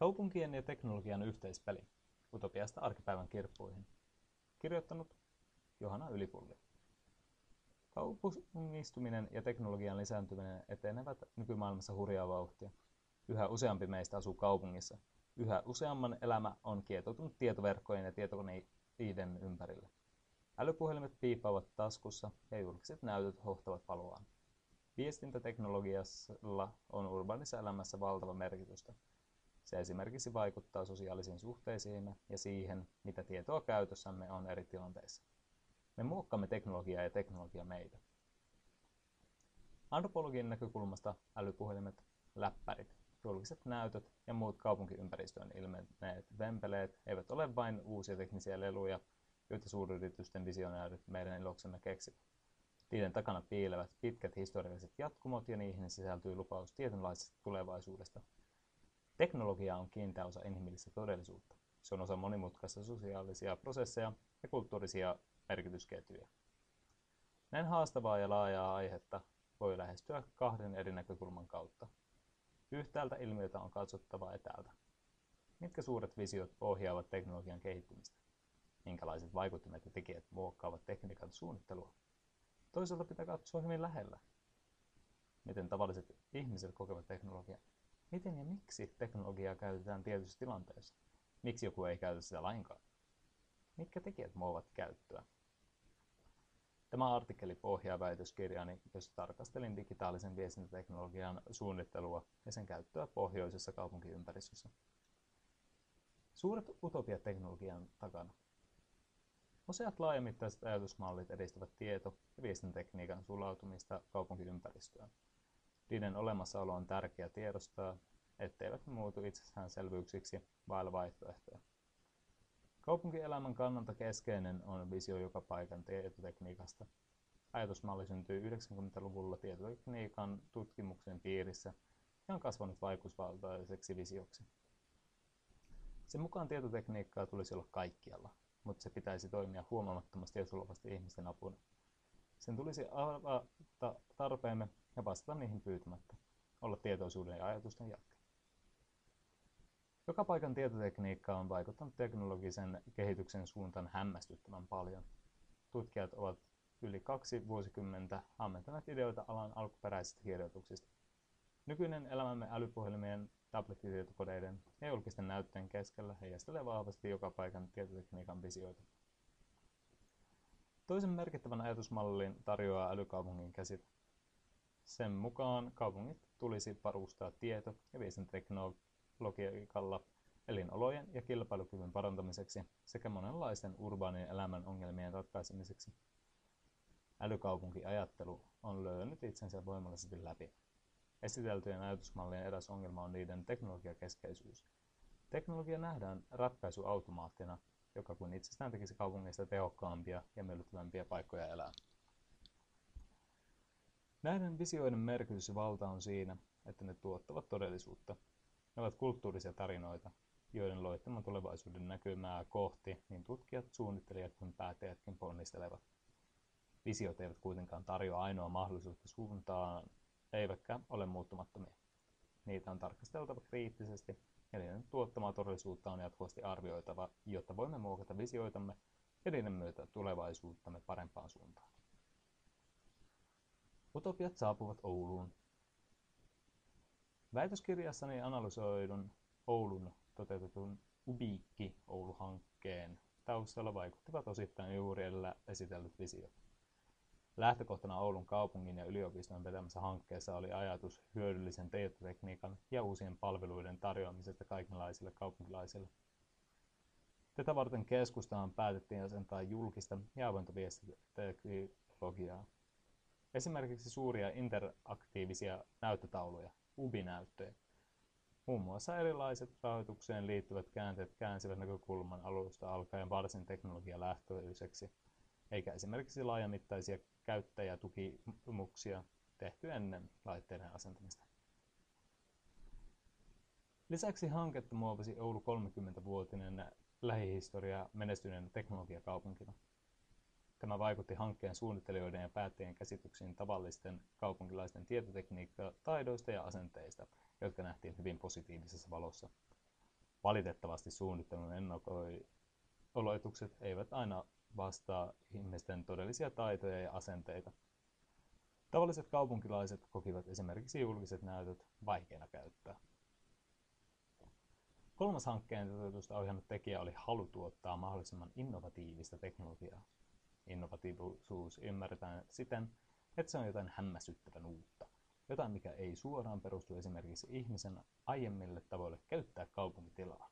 Kaupunkien ja teknologian yhteispeli. Utopiasta arkipäivän kirppuihin. Kirjoittanut Johanna Ylipulli. Kaupungistuminen ja teknologian lisääntyminen etenevät nykymaailmassa hurjaa vauhtia. Yhä useampi meistä asuu kaupungissa. Yhä useamman elämä on kietoutunut tietoverkkojen ja tietokoneiden ympärille. Älypuhelimet piipaavat taskussa ja julkiset näytöt hohtavat valoaan. Viestintäteknologialla on urbaanissa elämässä valtava merkitystä. Se esimerkiksi vaikuttaa sosiaalisiin suhteisiimme ja siihen, mitä tietoa käytössämme on eri tilanteissa. Me muokkaamme teknologiaa ja teknologia meitä. Antropologian näkökulmasta älypuhelimet, läppärit, julkiset näytöt ja muut kaupunkiympäristöön ilmenneet vempeleet eivät ole vain uusia teknisiä leluja, joita suuryritysten visionäärit meidän iloksemme keksivät. Niiden takana piilevät pitkät historialliset jatkumot ja niihin sisältyy lupaus tietynlaisesta tulevaisuudesta. Teknologia on kiinteä osa inhimillistä todellisuutta. Se on osa monimutkaisia sosiaalisia prosesseja ja kulttuurisia merkitysketjuja. Näin haastavaa ja laajaa aihetta voi lähestyä kahden eri näkökulman kautta. Yhtäältä ilmiötä on katsottava etäältä. Mitkä suuret visiot ohjaavat teknologian kehittymistä? Minkälaiset vaikuttimet ja tekijät muokkaavat tekniikan suunnittelua? Toisaalta pitää katsoa hyvin lähellä. Miten tavalliset ihmiset kokevat teknologiaa? Miten ja miksi teknologiaa käytetään tietyissä tilanteissa? Miksi joku ei käytä sitä lainkaan? Mitkä tekijät muovat käyttöä? Tämä artikkeli pohjaa väitöskirjaani, jossa tarkastelin digitaalisen viestintäteknologian suunnittelua ja sen käyttöä pohjoisessa kaupunkiympäristössä. Suuret utopiat teknologian takana. Useat laajamittaiset ajatusmallit edistävät tieto- ja viestintätekniikan sulautumista kaupunkiympäristöön. Niiden olemassaolo on tärkeää tiedostaa, etteivät ne muutu itsestäänselvyyksiksi vailla vaihtoehtoja. Kaupunkielämän kannalta keskeinen on visio joka paikan tietotekniikasta. Ajatusmalli syntyi 90-luvulla tietotekniikan tutkimuksen piirissä ja on kasvanut vaikutusvaltaiseksi visioksi. Sen mukaan tietotekniikkaa tulisi olla kaikkialla, mutta se pitäisi toimia huomaamattomasti ja sulavasti ihmisten apuna. Sen tulisi avata tarpeemme ja vastata niihin pyytämättä, olla tietoisuuden ja ajatusten jatke. Joka paikan tietotekniikka on vaikuttanut teknologisen kehityksen suuntaan hämmästyttävän paljon. Tutkijat ovat yli kaksi vuosikymmentä ammentaneet ideoita alan alkuperäisistä kirjoituksista. Nykyinen elämämme älypuhelimien, tablettitietokoneiden ja julkisten näyttöjen keskellä heijastelee vahvasti joka paikan tietotekniikan visioita. Toisen merkittävän ajatusmallin tarjoaa älykaupungin käsite. Sen mukaan kaupungit tulisi varustaa tieto- ja viestintäteknologialla elinolojen ja kilpailukyvyn parantamiseksi sekä monenlaisten urbaanin elämän ongelmien ratkaisemiseksi. Älykaupunkiajattelu on löynyt itsensä voimallisesti läpi. Esiteltyjen ajatusmallien eräs ongelma on niiden teknologiakeskeisyys. Teknologia nähdään ratkaisuautomaattina, joka kuin itsestään tekisi kaupungeista tehokkaampia ja miellyttävämpiä paikkoja elää. Näiden visioiden merkitys ja valta on siinä, että ne tuottavat todellisuutta. Ne ovat kulttuurisia tarinoita, joiden loittaman tulevaisuuden näkymää kohti niin tutkijat, suunnittelijat kuin päättäjätkin ponnistelevat. Visiot eivät kuitenkaan tarjoa ainoa mahdollisuutta suuntaan, eivätkä ole muuttumattomia. Niitä on tarkasteltava kriittisesti ja niiden tuottamaa todellisuutta on jatkuvasti arvioitava, jotta voimme muokata visioitamme ja niiden myötä tulevaisuuttamme parempaan suuntaan. Utopiat saapuvat Ouluun. Väitöskirjassani analysoidun Oulun toteutetun Ubiikki Oulu-hankkeen taustalla vaikuttivat osittain juuri edellä esitellyt visiot. Lähtökohtana Oulun kaupungin ja yliopiston vetämässä hankkeessa oli ajatus hyödyllisen tietotekniikan ja uusien palveluiden tarjoamisesta kaikenlaisille kaupunkilaisille. Tätä varten keskustaan päätettiin asentaa julkista ja avointa viestintäteknologiaa. Esimerkiksi suuria interaktiivisia näyttötauluja, UBI-näyttöjä. Muun muassa erilaiset rahoitukseen liittyvät käänteet käänsivät näkökulman alusta alkaen varsin teknologialähtöiseksi, eikä esimerkiksi laajamittaisia käyttäjätukimuksia tehty ennen laitteiden asentamista. Lisäksi hanketta muovasi Oulu 30-vuotinen lähihistoria menestyneenä teknologiakaupunkina. Tämä vaikutti hankkeen suunnittelijoiden ja päättäjien käsityksiin tavallisten kaupunkilaisten tietotekniikka-taidoista ja asenteista, jotka nähtiin hyvin positiivisessa valossa. Valitettavasti suunnittelun oloitukset eivät aina vastaa ihmisten todellisia taitoja ja asenteita. Tavalliset kaupunkilaiset kokivat esimerkiksi julkiset näytöt vaikeina käyttää. Kolmas hankkeen toteutusta ohjannut tekijä oli halu tuottaa mahdollisimman innovatiivista teknologiaa. Innovatiivisuus ymmärretään siten, että se on jotain hämmästyttävän uutta, jotain mikä ei suoraan perustu esimerkiksi ihmisen aiemmille tavoille käyttää kaupunkitilaa.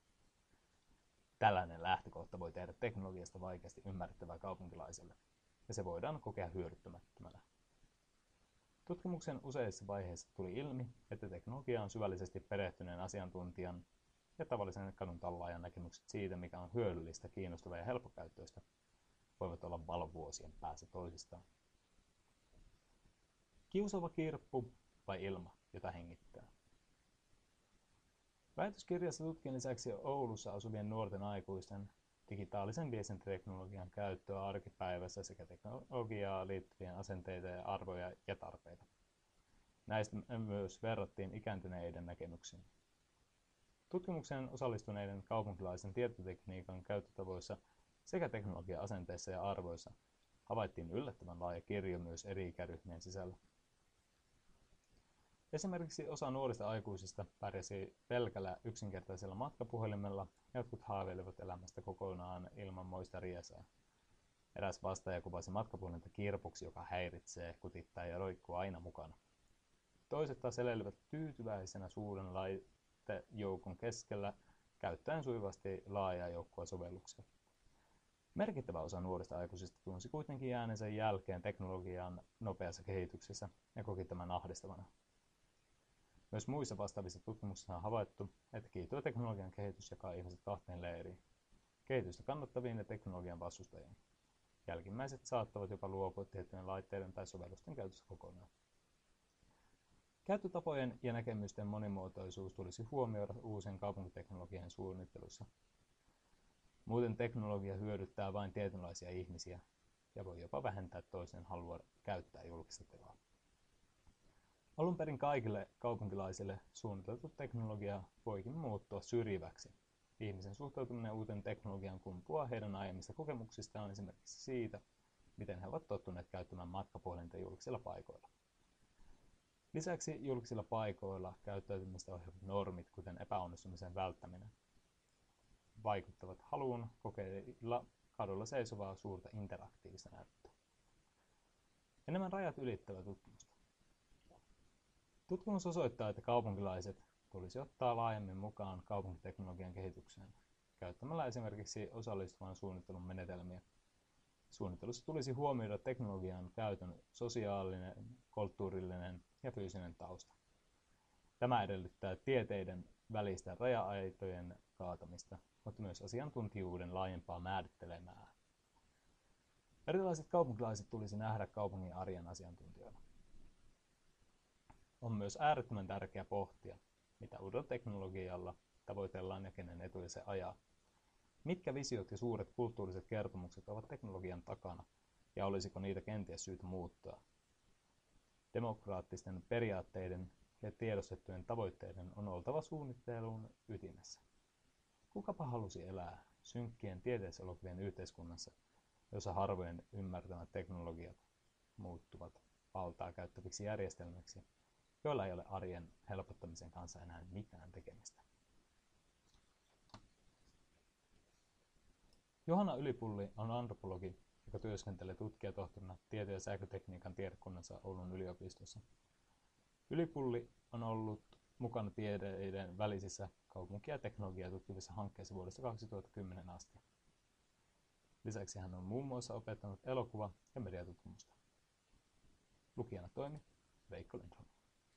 Tällainen lähtökohta voi tehdä teknologiasta vaikeasti ymmärrettävää kaupunkilaiselle, ja se voidaan kokea hyödyttämättömänä. Tutkimuksen useissa vaiheissa tuli ilmi, että teknologia on syvällisesti perehtyneen asiantuntijan ja tavallisen kadun tallaajan näkemykset siitä, mikä on hyödyllistä, kiinnostavaa ja helppokäyttöistä, voivat olla valovuosien päässä toisistaan. Kiusava kirppu vai ilma, jota hengittää? Väitöskirjassa tutkin lisäksi Oulussa asuvien nuorten aikuisten digitaalisen viestintäteknologian käyttöä arkipäivässä sekä teknologiaa liittyvien asenteita ja arvoja ja tarpeita. Näistä myös verrattiin ikääntyneiden näkemyksiin. Tutkimukseen osallistuneiden kaupunkilaisen tietotekniikan käyttötavoissa sekä teknologia-asenteissa ja arvoissa havaittiin yllättävän laaja kirjo myös eri ikäryhmien sisällä. Esimerkiksi osa nuorista aikuisista pärjäsi pelkällä yksinkertaisella matkapuhelimella, jotkut haaveilivat elämästä kokonaan ilman moista riesaa. Eräs vastaaja kuvasi matkapuhelinta kirpuksi, joka häiritsee, kutittaa ja roikkuu aina mukana. Toiset taas eleilivät tyytyväisenä suuren laitejoukon keskellä, käyttäen sujuvasti laajaa joukkoa sovelluksia. Merkittävä osa nuorista aikuisista tunsi kuitenkin äänensä jälkeen teknologian nopeassa kehityksessä ja koki tämän ahdistavana. Myös muissa vastaavissa tutkimuksissa on havaittu, että teknologian kehitys jakaa ihmiset kahteen leiriin. Kehitystä kannattaviin ja teknologian vastustajiin. Jälkimmäiset saattavat jopa luopua tiettyjen laitteiden tai sovellusten käytössä kokonaan. Käyttötapojen ja näkemysten monimuotoisuus tulisi huomioida uusien kaupunkiteknologian suunnittelussa. Muuten teknologia hyödyttää vain tietynlaisia ihmisiä ja voi jopa vähentää toisen halua käyttää julkista tilaa. Alun perin kaikille kaupunkilaisille suunniteltu teknologia voikin muuttua syrjiväksi. Ihmisen suhtautuminen uuteen teknologiaan kumpuaa heidän aiemmista kokemuksistaan esimerkiksi siitä, miten he ovat tottuneet käyttämään matkapuhelinta julkisilla paikoilla. Lisäksi julkisilla paikoilla käyttäytymistä ohjaavat normit, kuten epäonnistumisen välttäminen, vaikuttavat haluun kokeilla kadulla seisovaa suurta interaktiivista näyttöä. Enemmän rajat ylittävä tutkimus. Tutkimus osoittaa, että kaupunkilaiset tulisi ottaa laajemmin mukaan kaupunkiteknologian kehitykseen käyttämällä esimerkiksi osallistuvan suunnittelun menetelmiä. Suunnittelussa tulisi huomioida teknologian käytön sosiaalinen, kulttuurillinen ja fyysinen tausta. Tämä edellyttää tieteiden välistä raja-aitojen kaatamista, mutta myös asiantuntijuuden laajempaa määrittelemää. Erilaiset kaupunkilaiset tulisi nähdä kaupungin arjen asiantuntijoina. On myös äärettömän tärkeää pohtia, mitä uudella teknologialla tavoitellaan ja kenen etuja se ajaa. Mitkä visiot ja suuret kulttuuriset kertomukset ovat teknologian takana, ja olisiko niitä kenties syytä muuttaa? Demokraattisten periaatteiden ja tiedostettujen tavoitteiden on oltava suunnittelun ytimessä. Kukapa halusi elää synkkien tieteiselokuvien yhteiskunnassa, jossa harvojen ymmärtämät teknologiat muuttuvat valtaa käyttäviksi järjestelmiksi joilla ei ole arjen helpottamisen kanssa enää mitään tekemistä. Johanna Ylipulli on antropologi, joka työskentelee tutkijatohtorina tieto- ja sähkötekniikan tiedekunnassa Oulun yliopistossa. Ylipulli on ollut mukana tiedeiden välisissä kaupunkia ja teknologiaa tutkivissa hankkeissa vuodesta 2010 asti. Lisäksi hän on muun muassa opettanut elokuva- ja mediatutkimusta. Lukijana toimi Veikko Lindholm.